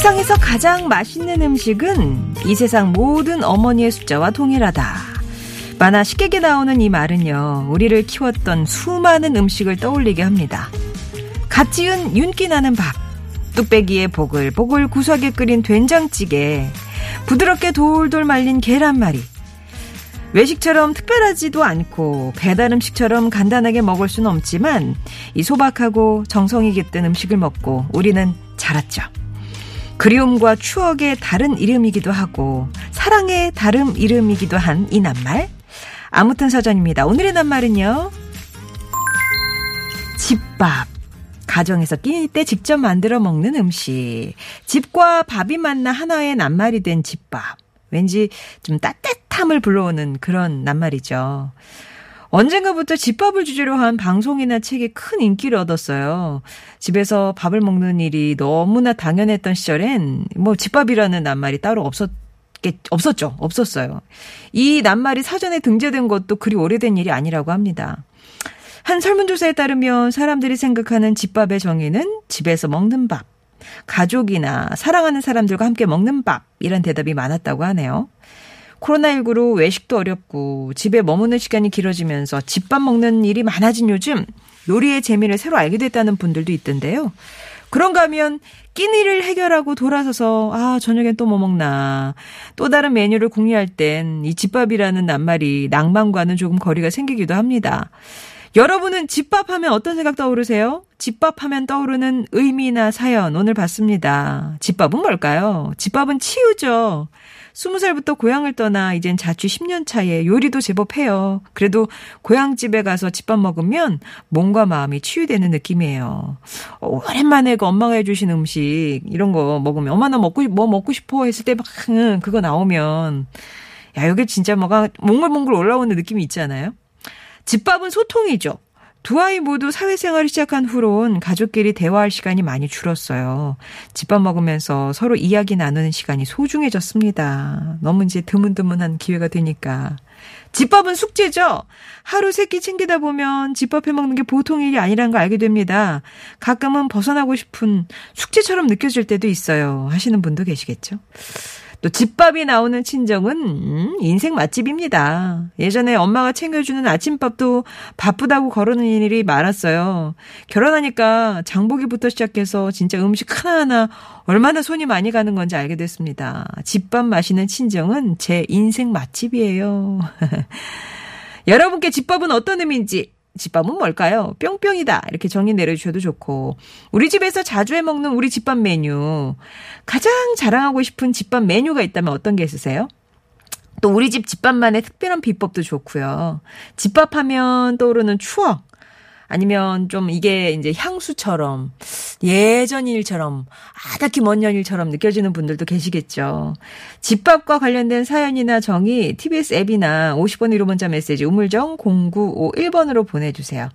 세상에서 가장 맛있는 음식은 이 세상 모든 어머니의 숫자와 동일하다. 만화 식객에 나오는 이 말은요, 우리를 키웠던 수많은 음식을 떠올리게 합니다. 갓 지은 윤기 나는 밥, 뚝배기에 보글보글 구수하게 끓인 된장찌개, 부드럽게 돌돌 말린 계란말이. 외식처럼 특별하지도 않고 배달 음식처럼 간단하게 먹을 수는 없지만 이 소박하고 정성이 깃든 음식을 먹고 우리는 자랐죠. 그리움과 추억의 다른 이름이기도 하고 사랑의 다른 이름이기도 한 이 낱말. 아무튼 사전입니다. 오늘의 낱말은요. 집밥. 가정에서 끼니 때 직접 만들어 먹는 음식. 집과 밥이 만나 하나의 낱말이 된 집밥. 왠지 좀 따뜻함을 불러오는 그런 낱말이죠. 언젠가부터 집밥을 주제로 한 방송이나 책이 큰 인기를 얻었어요. 집에서 밥을 먹는 일이 너무나 당연했던 시절엔 뭐 집밥이라는 낱말이 따로 없었 없었죠. 없었어요. 이 낱말이 사전에 등재된 것도 그리 오래된 일이 아니라고 합니다. 한 설문조사에 따르면 사람들이 생각하는 집밥의 정의는 집에서 먹는 밥, 가족이나 사랑하는 사람들과 함께 먹는 밥, 이런 대답이 많았다고 하네요. 코로나19로 외식도 어렵고 집에 머무는 시간이 길어지면서 집밥 먹는 일이 많아진 요즘 요리의 재미를 새로 알게 됐다는 분들도 있던데요. 그런가 하면 끼니를 해결하고 돌아서서 아 저녁엔 또 뭐 먹나 또 다른 메뉴를 궁리할 땐 이 집밥이라는 낱말이 낭만과는 조금 거리가 생기기도 합니다. 여러분은 집밥하면 어떤 생각 떠오르세요? 집밥하면 떠오르는 의미나 사연 오늘 봤습니다. 집밥은 뭘까요? 집밥은 치유죠. 스무 살부터 고향을 떠나 이젠 자취 10년 차에 요리도 제법 해요. 그래도 고향집에 가서 집밥 먹으면 몸과 마음이 치유되는 느낌이에요. 어, 오랜만에 그 엄마가 해주신 음식 이런 거 먹으면 엄마 나 먹고 뭐 먹고 싶어 했을 때 막 그거 나오면 야 여기 진짜 뭐가 몽글몽글 올라오는 느낌이 있잖아요. 집밥은 소통이죠. 두 아이 모두 사회생활을 시작한 후론 가족끼리 대화할 시간이 많이 줄었어요. 집밥 먹으면서 서로 이야기 나누는 시간이 소중해졌습니다. 너무 이제 드문드문한 기회가 되니까. 집밥은 숙제죠? 하루 세 끼 챙기다 보면 집밥 해 먹는 게 보통 일이 아니라는 걸 알게 됩니다. 가끔은 벗어나고 싶은 숙제처럼 느껴질 때도 있어요. 하시는 분도 계시겠죠? 또 집밥이 나오는 친정은 음, 인생 맛집입니다. 예전에 엄마가 챙겨주는 아침밥도 바쁘다고 거르는 일이 많았어요. 결혼하니까 장보기부터 시작해서 진짜 음식 하나하나 얼마나 손이 많이 가는 건지 알게 됐습니다. 집밥 마시는 친정은 제 인생 맛집이에요. 여러분께 집밥은 어떤 의미인지 집밥은 뭘까요? 뿅뿅이다. 이렇게 정의 내려주셔도 좋고. 우리 집에서 자주 해 먹는 우리 집밥 메뉴. 가장 자랑하고 싶은 집밥 메뉴가 있다면 어떤 게 있으세요? 또 우리 집 집밥만의 특별한 비법도 좋고요. 집밥 하면 떠오르는 추억. 아니면 좀 이게 이제 향수처럼 예전 일처럼 아닥히 먼 연일처럼 느껴지는 분들도 계시겠죠. 집밥과 관련된 사연이나 정의 TBS 앱이나 50번 1호 문자 메시지 우물정 0951번으로 보내주세요.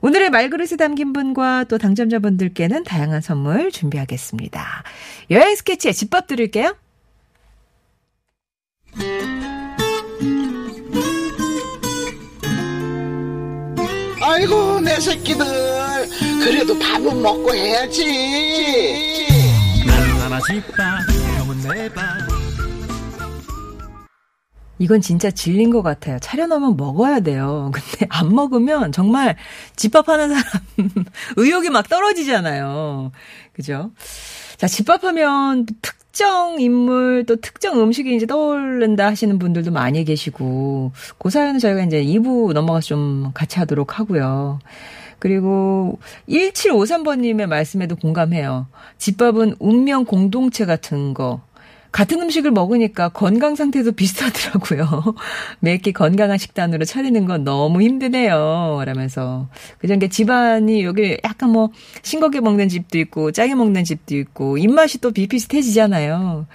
오늘의 말그릇에 담긴 분과 또 당첨자분들께는 다양한 선물 준비하겠습니다. 여행 스케치에 집밥 드릴게요. 새끼들 그래도 밥은 먹고 해야지 나는 하나 집밥 형은 내밥 이건 진짜 질린 것 같아요. 차려놓으면 먹어야 돼요. 근데 안 먹으면 정말 집밥하는 사람 의욕이 막 떨어지잖아요. 그죠? 자, 집밥하면 특정 인물 또 특정 음식이 이제 떠오른다 하시는 분들도 많이 계시고 그 사연은 저희가 이제 2부 넘어가서 좀 같이 하도록 하고요. 그리고 1753번님의 말씀에도 공감해요. 집밥은 운명 공동체 같은 거. 같은 음식을 먹으니까 건강 상태도 비슷하더라고요. 매끼 건강한 식단으로 차리는 건 너무 힘드네요. 라면서. 그전 게 집안이 여기 약간 뭐 싱겁게 먹는 집도 있고 짜게 먹는 집도 있고 입맛이 또 비슷해지잖아요.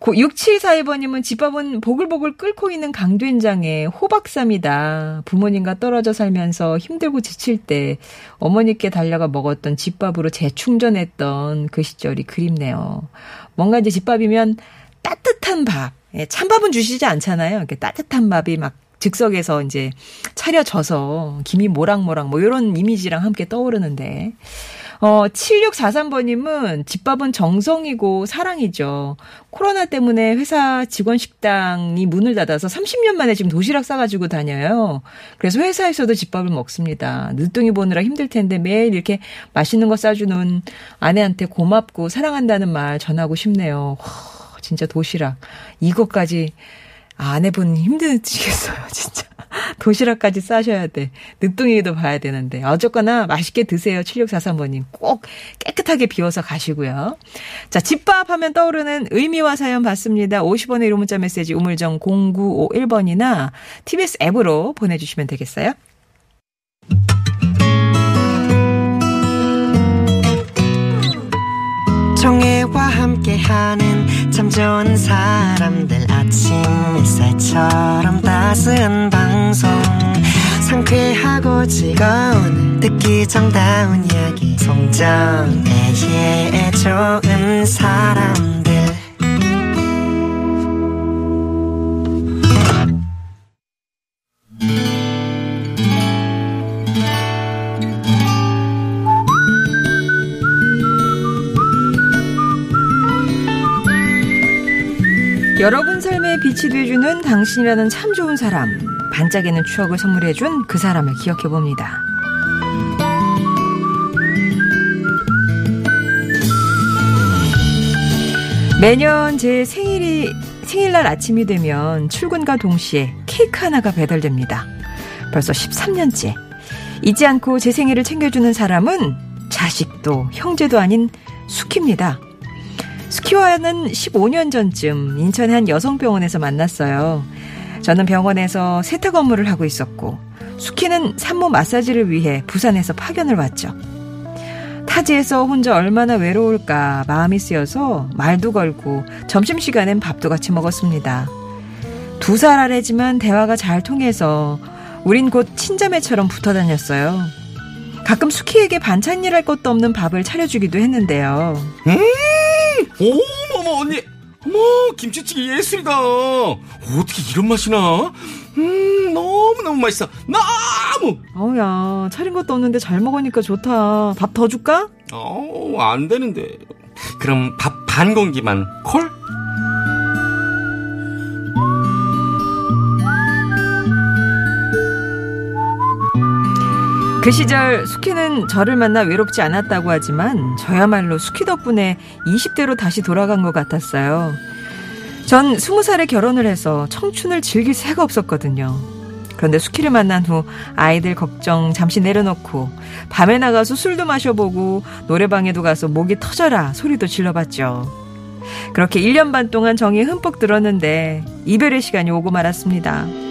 6742번님은 집밥은 보글보글 끓고 있는 강된장에 호박쌈이다. 부모님과 떨어져 살면서 힘들고 지칠 때 어머니께 달려가 먹었던 집밥으로 재충전했던 그 시절이 그립네요. 뭔가 이제 집밥이면 따뜻한 밥. 예, 찬밥은 주시지 않잖아요. 이렇게 따뜻한 밥이 막 즉석에서 이제 차려져서 김이 모락모락 뭐 이런 이미지랑 함께 떠오르는데 어, 7643번님은 집밥은 정성이고 사랑이죠. 코로나 때문에 회사 직원 식당이 문을 닫아서 30년 만에 지금 도시락 싸가지고 다녀요. 그래서 회사에서도 집밥을 먹습니다. 늦둥이 보느라 힘들 텐데 매일 이렇게 맛있는 거 싸주는 아내한테 고맙고 사랑한다는 말 전하고 싶네요. 와, 진짜 도시락. 이것까지 아내분 힘드시겠어요, 진짜. 도시락까지 싸셔야 돼. 늦둥이도 봐야 되는데. 어쨌거나 맛있게 드세요. 7643번님. 꼭 깨끗하게 비워서 가시고요. 자, 집밥 하면 떠오르는 의미와 사연 받습니다. 50원의 1호 문자 메시지 우물정 0951번이나 TBS 앱으로 보내주시면 되겠어요. 좋은 사람들 아침 햇살처럼 따스한 방송. 상쾌하고 즐거운 듣기 정다운 이야기. 송정애의 좋은 사람 여러분 삶에 빛이 돼주는 당신이라는 참 좋은 사람. 반짝이는 추억을 선물해준 그 사람을 기억해봅니다. 매년 제 생일이, 생일날 아침이 되면 출근과 동시에 케이크 하나가 배달됩니다. 벌써 13년째. 잊지 않고 제 생일을 챙겨주는 사람은 자식도 형제도 아닌 숙희입니다. 스키와는 15년 전쯤 인천의 한 여성병원에서 만났어요. 저는 병원에서 세탁 업무를 하고 있었고, 수키는 산모 마사지를 위해 부산에서 파견을 왔죠. 타지에서 혼자 얼마나 외로울까 마음이 쓰여서 말도 걸고 점심시간엔 밥도 같이 먹었습니다. 두 살 아래지만 대화가 잘 통해서 우린 곧 친자매처럼 붙어 다녔어요. 가끔 수키에게 반찬 일할 것도 없는 밥을 차려주기도 했는데요. 음, 어머머 언니, 어머 김치찌개 예술이다. 어떻게 이런 맛이 나? 음, 너무 너무 맛있어. 너무. 어우야, 차린 것도 없는데 잘 먹으니까 좋다. 밥 더 줄까? 어, 안 되는데. 그럼 밥 반 공기만 콜? 그 시절 수키는 저를 만나 외롭지 않았다고 하지만 저야말로 수키 덕분에 20대로 다시 돌아간 것 같았어요. 전 20살에 결혼을 해서 청춘을 즐길 새가 없었거든요. 그런데 수키를 만난 후 아이들 걱정 잠시 내려놓고 밤에 나가서 술도 마셔보고 노래방에도 가서 목이 터져라 소리도 질러봤죠. 그렇게 1년 반 동안 정이 흠뻑 들었는데 이별의 시간이 오고 말았습니다.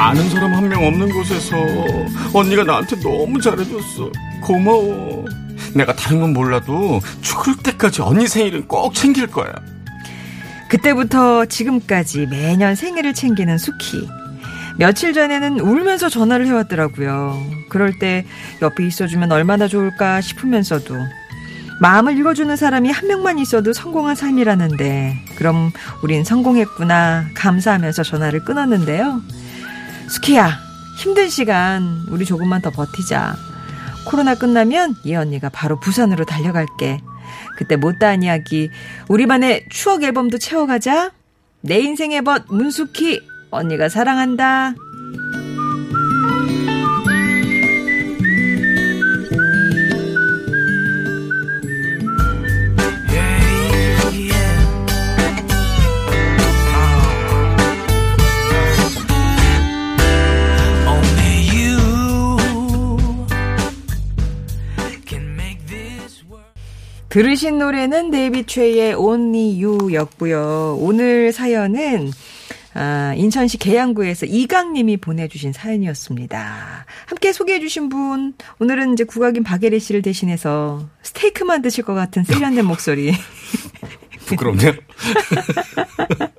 아는 사람 한 명 없는 곳에서 언니가 나한테 너무 잘해줬어. 고마워. 내가 다른 건 몰라도 죽을 때까지 언니 생일은 꼭 챙길 거야. 그때부터 지금까지 매년 생일을 챙기는 수키. 며칠 전에는 울면서 전화를 해왔더라고요. 그럴 때 옆에 있어주면 얼마나 좋을까 싶으면서도 마음을 읽어주는 사람이 한 명만 있어도 성공한 삶이라는데 그럼 우린 성공했구나 감사하면서 전화를 끊었는데요. 수키야 힘든 시간 우리 조금만 더 버티자. 코로나 끝나면 이 언니가 바로 부산으로 달려갈게. 그때 못다한 이야기 우리만의 추억 앨범도 채워가자. 내 인생의 벗 문수키 언니가 사랑한다. 들으신 노래는 데이비 최의 Only You였고요. 오늘 사연은 아, 인천시 계양구에서 이강님이 보내주신 사연이었습니다. 함께 소개해주신 분, 오늘은 이제 국악인 박예리 씨를 대신해서 스테이크 만 드실 것 같은 세련된 목소리. 부끄럽네요.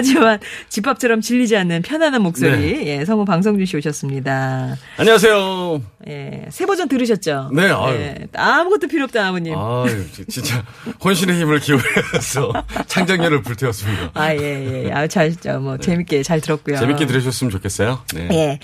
하지만 집밥처럼 질리지 않는 편안한 목소리. 네. 예, 성우 방성준 씨 오셨습니다. 안녕하세요. 예, 새 버전 들으셨죠? 네, 아유. 예, 아무것도 필요 없다, 아버님. 아, 아유, 진짜 혼신의 힘을 기울여서 창작력을 불태웠습니다. 예, 예. 아, 잘, 저, 뭐, 재밌게 잘 들었고요. 네. 재밌게 들으셨으면 좋겠어요. 네. 예.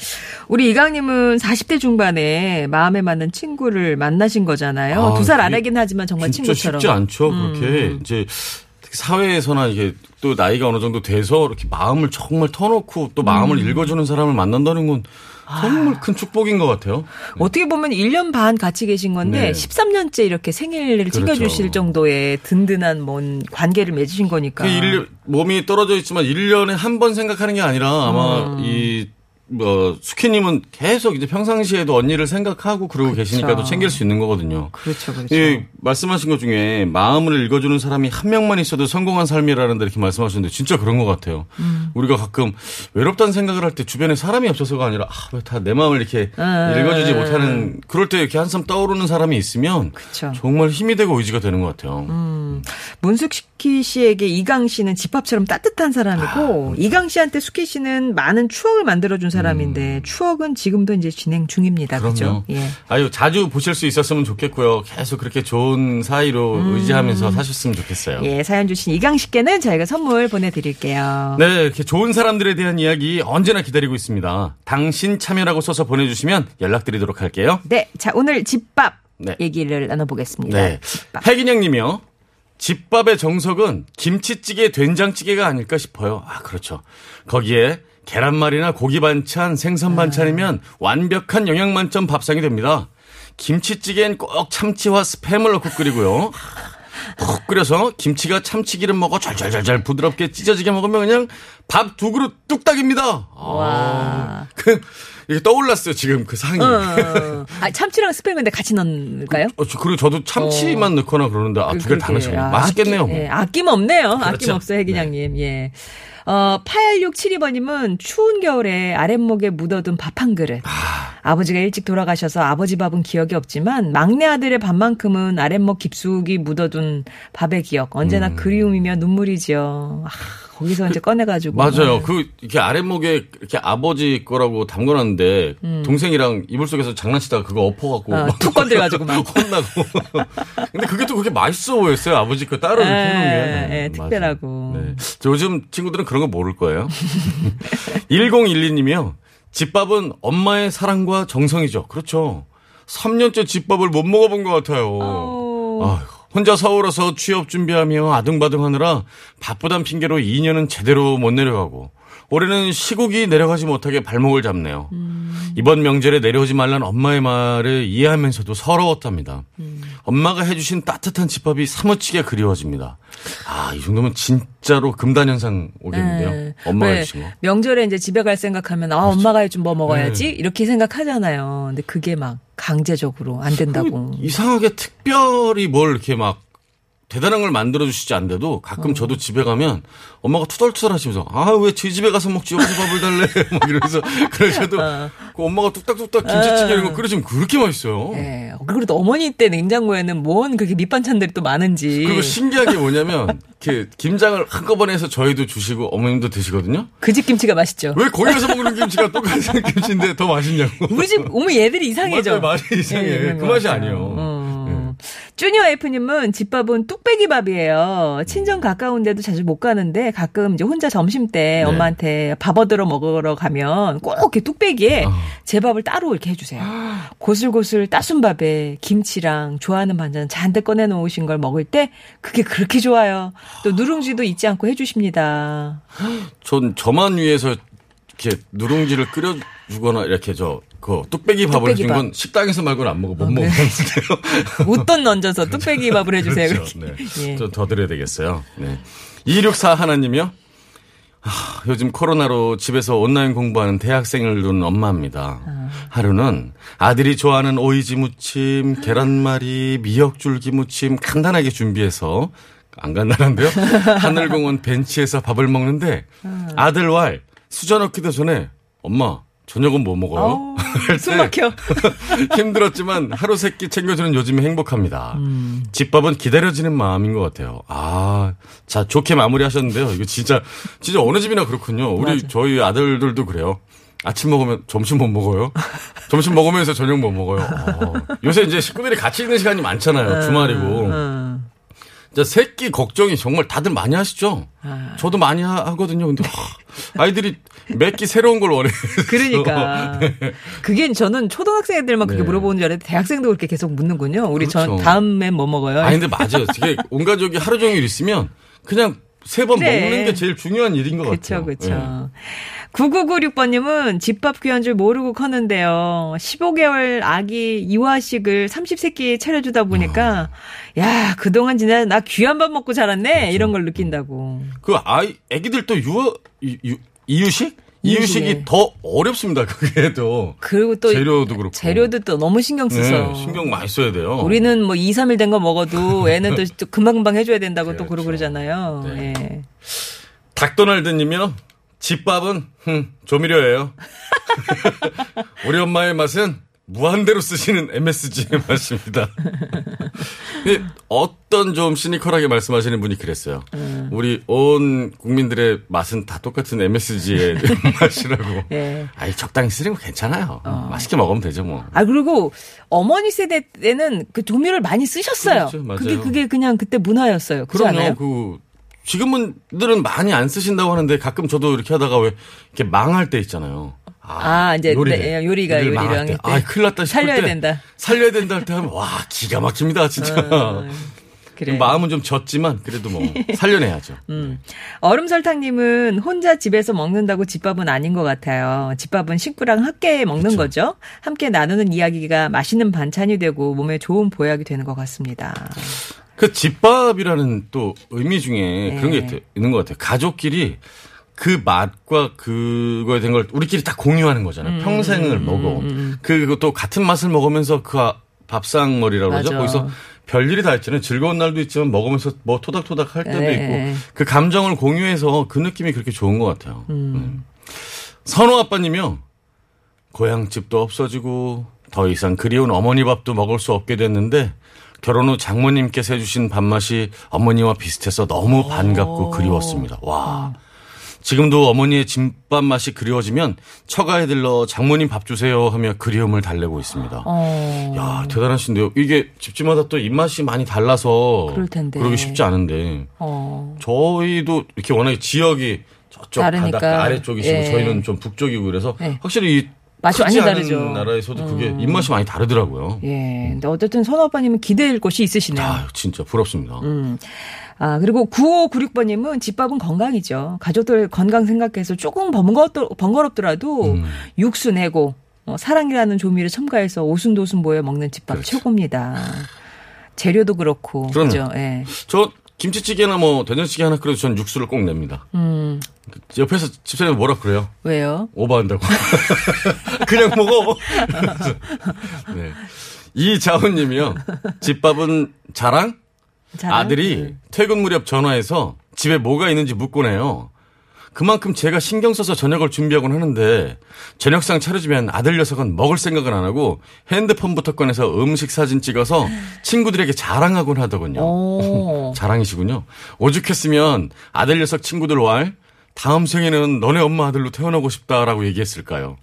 우리 이강님은 40대 중반에 마음에 맞는 친구를 만나신 거잖아요. 아, 두살 그게 아래긴 하지만 정말 친구처럼. 음. 쉽지 않죠. 그렇게 이제 특히 사회에서나 이게 또 나이가 어느 정도 돼서 이렇게 마음을 정말 터놓고 또 마음을 음. 읽어주는 사람을 만난다는 건 정말 큰 축복인 것 같아요. 어떻게 보면 1년 반 같이 계신 건데 네. 13년째 이렇게 생일을 그렇죠. 챙겨주실 정도의 든든한 뭔 관계를 맺으신 거니까. 그 일, 몸이 떨어져 있지만 1년에 한 번 생각하는 게 아니라 아마 음. 이, 뭐, 수키님은 계속 이제 평상시에도 언니를 생각하고 그러고 계시니까 또 챙길 수 있는 거거든요. 그렇죠, 그렇죠. 예, 말씀하신 것 중에 마음을 읽어주는 사람이 한 명만 있어도 성공한 삶이라는데 이렇게 말씀하셨는데 진짜 그런 것 같아요. 음. 우리가 가끔 외롭다는 생각을 할 때 주변에 사람이 없어서가 아니라 아, 왜 다 내 마음을 이렇게 아, 읽어주지 못하는 그럴 때 이렇게 한참 떠오르는 사람이 있으면 그쵸. 정말 힘이 되고 의지가 되는 것 같아요. 음, 문숙 키 씨에게 이강 씨는 집밥처럼 따뜻한 사람이고 이강 씨한테 숙희 씨는 많은 추억을 만들어준 사람인데 추억은 지금도 이제 진행 중입니다. 그죠? 음. 그럼요. 예. 아유 자주 보실 수 있었으면 좋겠고요. 계속 그렇게 좋은 사이로 의지하면서 사셨으면 좋겠어요. 음. 예, 사연 주신 이강 씨께는 저희가 선물 보내드릴게요. 네, 이렇게 좋은 사람들에 대한 이야기 언제나 기다리고 있습니다. 당신 참여라고 써서 보내주시면 연락드리도록 할게요. 네, 자 오늘 집밥 네. 얘기를 나눠보겠습니다. 네. 집밥. 혜gin영님이요. 집밥의 정석은 김치찌개, 된장찌개가 아닐까 싶어요. 아, 그렇죠. 거기에 계란말이나 고기 반찬, 생선 반찬이면 완벽한 영양 만점 밥상이 됩니다. 김치찌개엔 꼭 참치와 스팸을 넣고 끓이고요. 푹 끓여서 김치가 참치기름 먹어 잘잘잘잘 부드럽게 찢어지게 먹으면 그냥 밥 두 그릇 뚝딱입니다. 와. 아, 그 이게 떠올랐어요 지금 그 상이. 어. 아, 참치랑 스팸 근데 같이 넣을까요? 어, 저- 그리고 저도 참치만 넣거나 그러는데 아, 두 개를 다. 넣으시면 아, 맛있겠네요. 아끼, 예, 아낌 없네요. 아낌 그렇죠. 없어요, 혜기장님. 예. 어, 8672번님은 추운 겨울에 아랫목에 묻어둔 밥 한 그릇. 아. 버지가 일찍 돌아가셔서 아버지 밥은 기억이 없지만 막내 아들의 밥만큼은 아랫목 깊숙이 묻어둔 밥의 기억. 언제나 음. 그리움이며 눈물이죠. 아, 거기서 이제 꺼내가지고. 맞아요. 그 이렇게 아랫목에 이렇게 아버지 거라고 담궈놨는데 동생이랑 이불 속에서 장난치다가 그거 엎어갖고 음. 어, 막툭 건드려가지고 막. 혼나고. 근데 그게 또 그렇게 맛있어 보였어요. 아버지 거 따로 이렇게 해놓은 게. 예, 예, 맞아요. 특별하고. 네. 저 요즘 친구들은 그런 거 모를 거예요. 1012님이요. 집밥은 엄마의 사랑과 정성이죠. 그렇죠. 3년째 집밥을 못 먹어본 것 같아요. 아우. 혼자 서울에서 취업 준비하며 아등바등 하느라 바쁘단 핑계로 2년은 제대로 못 내려가고 올해는 시국이 내려가지 못하게 발목을 잡네요. 이번 명절에 내려오지 말란 엄마의 말을 이해하면서도 서러웠답니다. 엄마가 해주신 따뜻한 집밥이 사무치게 그리워집니다. 아, 이 정도면 진짜로 금단현상 오겠는데요. 네. 엄마가 왜 해주신 거. 명절에 이제 집에 갈 생각하면 아 엄마가 해준 뭐 먹어야지 네. 이렇게 생각하잖아요. 근데 그게 막 강제적으로 안 된다고. 그 이상하게 특별히 뭘 이렇게 막 대단한 걸 만들어 주시지 않는데도 가끔 저도 집에 가면 엄마가 투덜투덜 하시면서 아 왜 제 집에 가서 먹지 여기서 밥을 달래 막 이러면서 그러셔도 그 엄마가 뚝딱뚝딱 김치찌개 이런 거 끓여주면 그렇게 맛있어요. 예. 그리고 또 어머니 때 냉장고에는 뭔 그렇게 밑반찬들이 또 많은지. 그리고 신기한 게 뭐냐면 이렇게 김장을 한꺼번에 해서 저희도 주시고 어머님도 드시거든요. 그 집 김치가 맛있죠. 왜 거기 가서 먹는 김치가 똑같은 김치인데 더 맛있냐고. 우리 집 오면 얘들이 이상해져. 맞아요, 맛이 이상해. 예, 그것 맛이. 아니에요. 음. 주니어 F님은 집밥은 뚝배기 밥이에요. 친정 가까운데도 자주 못 가는데 가끔 이제 혼자 점심 때 네. 엄마한테 밥 얻으러 먹으러 가면 꼭 이렇게 뚝배기에 아. 제 밥을 따로 이렇게 해주세요. 고슬고슬 따순 밥에 김치랑 좋아하는 반찬 잔뜩 꺼내 놓으신 걸 먹을 때 그게 그렇게 좋아요. 또 누룽지도 잊지 않고 해주십니다. 전 저만 위해서 이렇게 누룽지를 끓여주거나 이렇게 저, 그 뚝배기 밥을 뚝배기 해준 밥. 아, 건 식당에서 말고는 안 먹어. 못 먹었는데요. 웃돈 얹어서 뚝배기 밥을 해주세요. 그렇죠. 네. 예. 좀더 드려야 되겠어요. 네. 264 하나님이요. 하, 요즘 코로나로 집에서 온라인 공부하는 대학생을 둔 엄마입니다. 아. 하루는 아들이 좋아하는 오이지 무침, 계란말이, 미역줄기 무침 간단하게 준비해서 안 간단한데요. 하늘공원 벤치에서 밥을 먹는데 아들 왈 수저 넣기도 전에 엄마 저녁은 뭐 먹어요? 숨때 막혀. 힘들었지만 하루 세 끼 챙겨주는 요즘이 행복합니다. 음. 집밥은 기다려지는 마음인 것 같아요. 아, 자 좋게 마무리하셨는데요. 이거 진짜 진짜 어느 집이나 그렇군요. 우리 맞아. 저희 아들들도 그래요. 아침 먹으면 점심 못 먹어요. 점심 먹으면서 저녁 못 먹어요. 어. 요새 이제 식구들이 같이 있는 시간이 많잖아요. 주말이고. 새끼 걱정이 정말 다들 많이 하시죠. 아. 저도 많이 하, 거든요 근데 하, 아이들이 몇끼 새로운 걸 원해. 그러니까. 그게 저는 초등학생 애들만 그렇게 네. 물어보는 줄 알았는데 대학생도 그렇게 계속 묻는군요. 우리 전 그렇죠. 다음엔 뭐 먹어요? 아니 근데 맞아요. 되게 온 가족이 하루 종일 있으면 그냥 세번 그래. 먹는 게 제일 중요한 일인 것 그쵸, 같아요. 그쵸. 예. 9996번님은 집밥 귀한 줄 모르고 컸는데요. 15개월 아기 이화식을 30세끼 차려주다 보니까, 아. 야, 그동안 진짜 나 귀한 밥 먹고 자랐네? 그렇죠. 이런 걸 느낀다고. 그 아이 애기들 또 유아 이- 유- 이유식 이유식이 더 어렵습니다. 그게도 그리고 또. 재료도 그렇고 재료도 또 너무 신경 써서. 네, 신경 많이 써야 돼요. 우리는 뭐 2, 3일 된 거 먹어도 애는 또, 또 금방금방 해줘야 된다고 또 그러고 그렇죠. 그러잖아요. 네. 예. 닭도날드 님이요. 집밥은 흠, 조미료예요. 우리 엄마의 맛은 무한대로 쓰시는 MSG의 맛입니다. 근데 어떤 좀 시니컬하게 말씀하시는 분이 그랬어요. 음. 우리 온 국민들의 맛은 다 똑같은 MSG의 맛이라고. 예. 아이 적당히 쓰는 거 괜찮아요. 맛있게 먹으면 되죠 뭐. 아 그리고 어머니 세대 때는 그 조미료를 많이 쓰셨어요. 그렇죠, 맞아요. 그게 그게 그냥 그때 문화였어요. 그럼요. 그 지금은 들은 많이 안 쓰신다고 하는데 가끔 저도 이렇게 하다가 왜 이렇게 망할 때 있잖아요. 아, 이제 요리를. 네, 요리가 할 때. 때. 아, 큰일 났다 싶을 살려야 때. 된다. 살려야 된다 할 때 하면 와 기가 막힙니다 진짜. 어, 그래. 마음은 좀 졌지만 그래도 뭐 살려내야죠. 음. 얼음 설탕님은 혼자 집에서 먹는다고 집밥은 아닌 것 같아요. 집밥은 식구랑 함께 먹는 거죠. 함께 나누는 이야기가 맛있는 반찬이 되고 몸에 좋은 보약이 되는 것 같습니다. 그 집밥이라는 또 의미 중에 그런 게 네. 있는 것 같아요. 가족끼리 그 맛과 그거에 대한 걸 우리끼리 다 공유하는 거잖아요. 음, 평생을 먹어. 그리고 또 같은 맛을 먹으면서 그 아- 밥상머리라고 그러죠. 거기서 별일이 다 있잖아요. 즐거운 날도 있지만 먹으면서 뭐 토닥토닥 할 때도 네. 있고 그 감정을 공유해서 그 느낌이 그렇게 좋은 것 같아요. 음. 선호 아빠님이요. 고향집도 없어지고 더 이상 그리운 어머니 밥도 먹을 수 없게 됐는데 결혼 후 장모님께서 해주신 밥맛이 어머니와 비슷해서 너무 반갑고 그리웠습니다. 와. 지금도 어머니의 집밥 맛이 그리워지면 처가에 들러 장모님 밥 주세요 하며 그리움을 달래고 있습니다. 어. 야 대단하신데요. 이게 집집마다 또 입맛이 많이 달라서 그럴 텐데. 그러기 쉽지 않은데 어. 저희도 이렇게 워낙에 지역이 저쪽 다르니까. 바닷가 아래쪽이시고 예. 저희는 좀 북쪽이고 그래서 네. 확실히 이 맛이 많이 다르죠. 나라에서도 그게 입맛이 많이 다르더라고요. 예. 근데 어쨌든 선호 아빠님은 기댈 곳이 있으시네요. 아 진짜 부럽습니다. 음. 아, 그리고 9596번님은 집밥은 건강이죠. 가족들 건강 생각해서 조금 번거롭, 번거롭더라도 음. 육수 내고 어, 사랑이라는 조미를 첨가해서 오순도순 모여 먹는 집밥 그렇죠. 최고입니다. 재료도 그렇고. 그죠? 예. 저 김치찌개나 뭐 된장찌개 하나 끓여도 전 육수를 꼭 냅니다. 음. 옆에서 집사람이 뭐라 그래요? 왜요? 오버한다고. 그냥 먹어. 네. 이자훈님이요. 집밥은 자랑? 자랑? 아들이 네. 퇴근 무렵 전화해서 집에 뭐가 있는지 묻고네요. 그만큼 제가 신경 써서 저녁을 준비하곤 하는데 저녁상 차려주면 아들 녀석은 먹을 생각은 안 하고 핸드폰부터 꺼내서 음식 사진 찍어서 친구들에게 자랑하곤 하더군요. 오. 자랑이시군요. 오죽했으면 아들 녀석 친구들 왈 다음 생에는 너네 엄마 아들로 태어나고 싶다라고 얘기했을까요?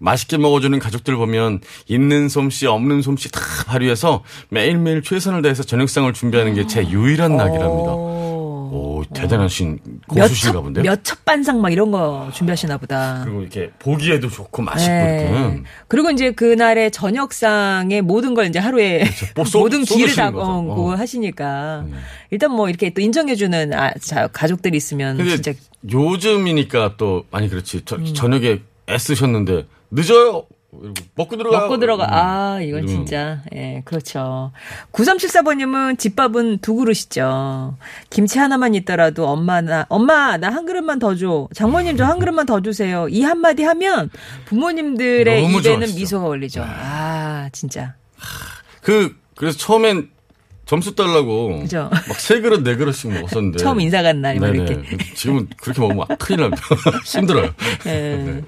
맛있게 먹어주는 가족들 보면 있는 솜씨 없는 솜씨 다 발휘해서 매일매일 최선을 다해서 저녁상을 준비하는 게 제 유일한 낙이랍니다. 오 대단하신 고수신가 본데요. 몇첩 반상 막 이런 거 준비하시나 보다. 그리고 이렇게 보기에도 좋고 맛있고 네. 이렇게 그리고 이제 그날의 저녁상의 모든 걸 이제 하루에 뭐 쏟- 모든 기를 다 거죠. 어, 어. 하시니까 일단 뭐 이렇게 또 인정해주는 아, 자, 가족들이 있으면 진짜 요즘이니까 또 많이 그렇지. 저, 음. 저녁에 애쓰셨는데 늦어요. 먹고 들어가. 먹고 들어가. 아, 이건 진짜. 예, 그렇죠. 9374번님은 집밥은 두 그릇이죠. 김치 하나만 있더라도 엄마, 나, 엄마, 나 한 그릇만 더 줘. 장모님 저 한 그릇만 더 주세요. 이 한마디 하면 부모님들의 입에는 좋아하시죠. 미소가 올리죠. 아, 진짜. 그 그래서 처음엔 점수 달라고 그죠. 막 세 그릇 네 그릇씩 먹었었는데 처음 인사 간 날. 이렇게. 지금은 그렇게 먹으면 큰일 납니다. 힘들어요. 예. 네.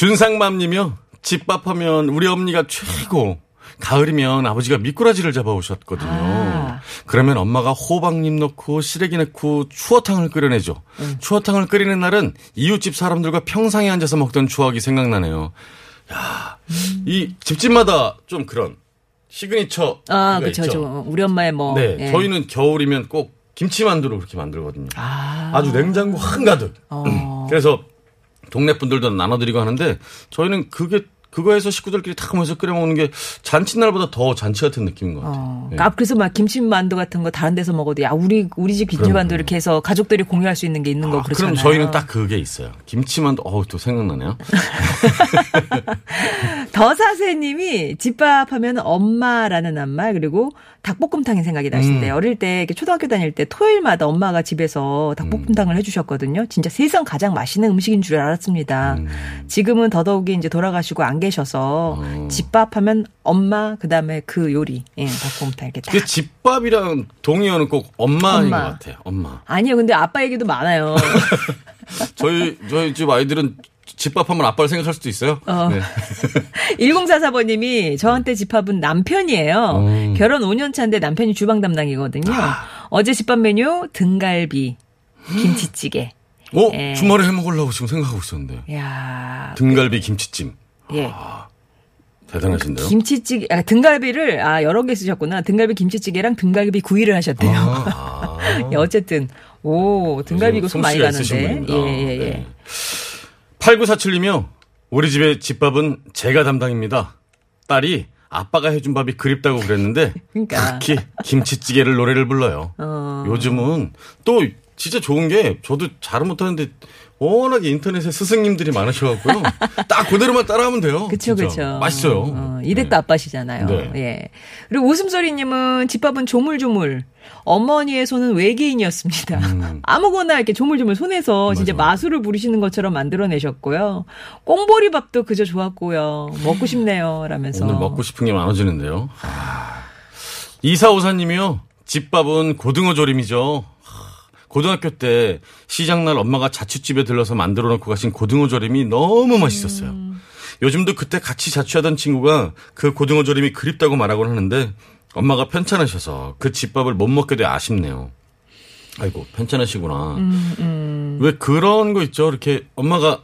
준상맘님이요. 집밥하면 우리 어머니가 최고. 가을이면 아버지가 미꾸라지를 잡아오셨거든요. 아. 그러면 엄마가 호박잎 넣고 시래기 넣고 추어탕을 끓여내죠. 음. 추어탕을 끓이는 날은 이웃집 사람들과 평상에 앉아서 먹던 추억이 생각나네요. 야, 이 집집마다 좀 그런 시그니처. 아, 그쵸, 저, 우리 엄마의 뭐. 네, 예. 저희는 겨울이면 꼭 김치만두를 그렇게 만들거든요. 아. 아주 냉장고 한가득. 어. 그래서 동네 분들도 나눠드리고 하는데 저희는 그게 그거에서 식구들끼리 다 모여서 끓여 먹는 게 잔칫날보다 더 잔치 같은 느낌인 것 같아요. 어, 네. 아, 그래서 막 김치만두 같은 거 다른 데서 먹어도 야 우리 우리 집 김치만두. 이렇게 해서 가족들이 공유할 수 있는 게 있는 거 아, 그렇잖아요. 그럼 저희는 딱 그게 있어요. 김치만두 어우 또 생각나네요. 더사세님이 집밥하면 엄마라는 낱말 그리고 닭볶음탕이 생각이 나신대요. 음. 어릴 때 초등학교 다닐 때 토요일마다 엄마가 집에서 닭볶음탕을 해주셨거든요. 진짜 세상 가장 맛있는 음식인 줄 알았습니다. 음. 지금은 더더욱이 이제 돌아가시고 안 계셔서 어. 집밥하면 엄마 그다음에 그 요리 예, 닭볶음탕 이렇게 딱. 그 집밥이랑 동의어는 꼭 엄마인 엄마. 것 같아요. 엄마. 아니요, 근데 아빠 얘기도 많아요. 저희 저희 집 아이들은 집밥하면 아빠를 생각할 수도 있어요. 어. 네. 1044번님이 저한테 집합은 남편이에요. 음. 결혼 5년 차인데 남편이 주방 담당이거든요. 아. 어제 집밥 메뉴 등갈비, 김치찌개. 어 예. 주말에 해 먹으려고 지금 생각하고 있었는데 야 등갈비 김치찜 예. 대단하신데요. 김치찌개, 아, 등갈비를, 아, 여러 개 쓰셨구나. 등갈비 김치찌개랑 등갈비 구이를 하셨대요. 아, 예, 어쨌든, 오, 등갈비 손 많이 가는데. 분입니다. 예, 예, 예. 네. 8947님이요. 우리 집의 집밥은 제가 담당입니다. 딸이 아빠가 해준 밥이 그립다고 그랬는데 그러니까. 특히 김치찌개를 노래를 불러요. 어. 요즘은 또 진짜 좋은 게 저도 잘은 못하는데 워낙에 인터넷에 스승님들이 많으셔갖고요. 딱 그대로만 따라하면 돼요. 그쵸, 진짜. 그쵸. 맛있어요. 어, 이댁도 네. 아빠시잖아요. 네. 예. 그리고 웃음소리님은 집밥은 조물조물. 어머니의 손은 외계인이었습니다. 아무거나 이렇게 조물조물 손에서 진짜 음. 맞아. 마술을 부리시는 것처럼 만들어내셨고요. 꽁보리밥도 그저 좋았고요. 먹고 싶네요. 라면서. 오늘 먹고 싶은 게 많아지는데요. 아. 이사오사님이요. 집밥은 고등어 조림이죠. 하, 고등학교 때 시장날 엄마가 자취집에 들러서 만들어 놓고 가신 고등어 조림이 너무 맛있었어요. 요즘도 그때 같이 자취하던 친구가 그 고등어 조림이 그립다고 말하곤 하는데 엄마가 편찮으셔서 그 집밥을 못 먹게 돼 아쉽네요. 아이고 편찮으시구나. 왜 그런 거 있죠? 이렇게 엄마가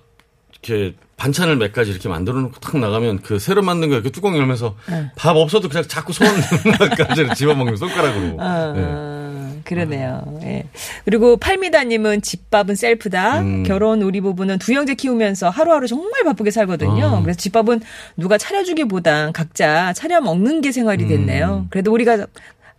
이렇게 반찬을 몇 가지 이렇게 만들어 놓고 탁 나가면 그 새로 만든 거 이렇게 뚜껑 열면서 밥 없어도 그냥 자꾸 손 맛까지 집어먹는 손가락으로. 아, 네. 그러네요. 예. 그리고 팔미다님은 집밥은 셀프다. 음. 결혼 우리 부부는 두 형제 키우면서 하루하루 정말 바쁘게 살거든요. 아. 그래서 집밥은 누가 차려주기보단 각자 차려 먹는 게 생활이 됐네요. 음. 그래도 우리가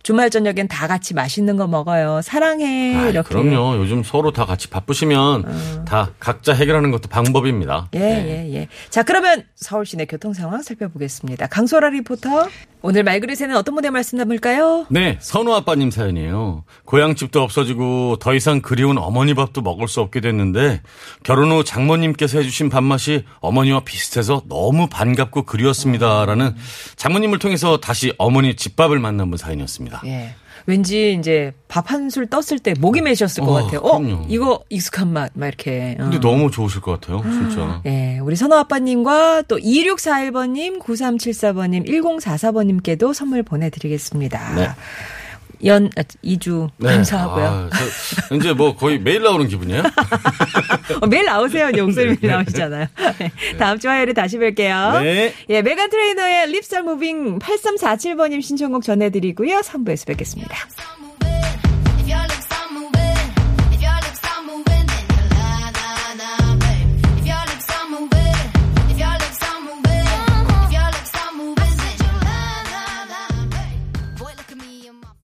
주말 저녁엔 다 같이 맛있는 거 먹어요. 사랑해. 아이, 이렇게. 그럼요. 요즘 서로 다 같이 바쁘시면 다 각자 해결하는 것도 방법입니다. 예, 네. 예, 예. 자, 그러면 서울 시내 교통 상황 살펴보겠습니다. 강소라 리포터. 오늘 말그릇에는 어떤 분의 말씀 담을까요? 네, 선우 아빠님 사연이에요. 고향집도 없어지고 더 이상 그리운 어머니 밥도 먹을 수 없게 됐는데 결혼 후 장모님께서 해주신 밥맛이 어머니와 비슷해서 너무 반갑고 그리웠습니다라는 장모님을 통해서 다시 어머니 집밥을 만난 분 사연이었습니다. 예. 왠지 이제 밥 한 술 떴을 때 목이 메셨을 것 어, 같아요. 어, 그럼요. 이거 익숙한 맛, 막 이렇게. 어. 근데 너무 좋으실 것 같아요, 진짜. 예, 우리 선호 아빠님과 또 2641번님, 9374번님, 1044번님 께도 선물 보내드리겠습니다. 네. 연, 아, 2주 네. 감사하고요. 아, 저 이제 뭐 거의 매일 나오는 기분이에요? 어, 매일 나오세요. 목소리 매일 나오시잖아요. 네. 다음 주 화요일에 다시 뵐게요. 네. 예, 메간 트레이너의 립살 무빙 8347번님 신청곡 전해드리고요. 3부에서 뵙겠습니다.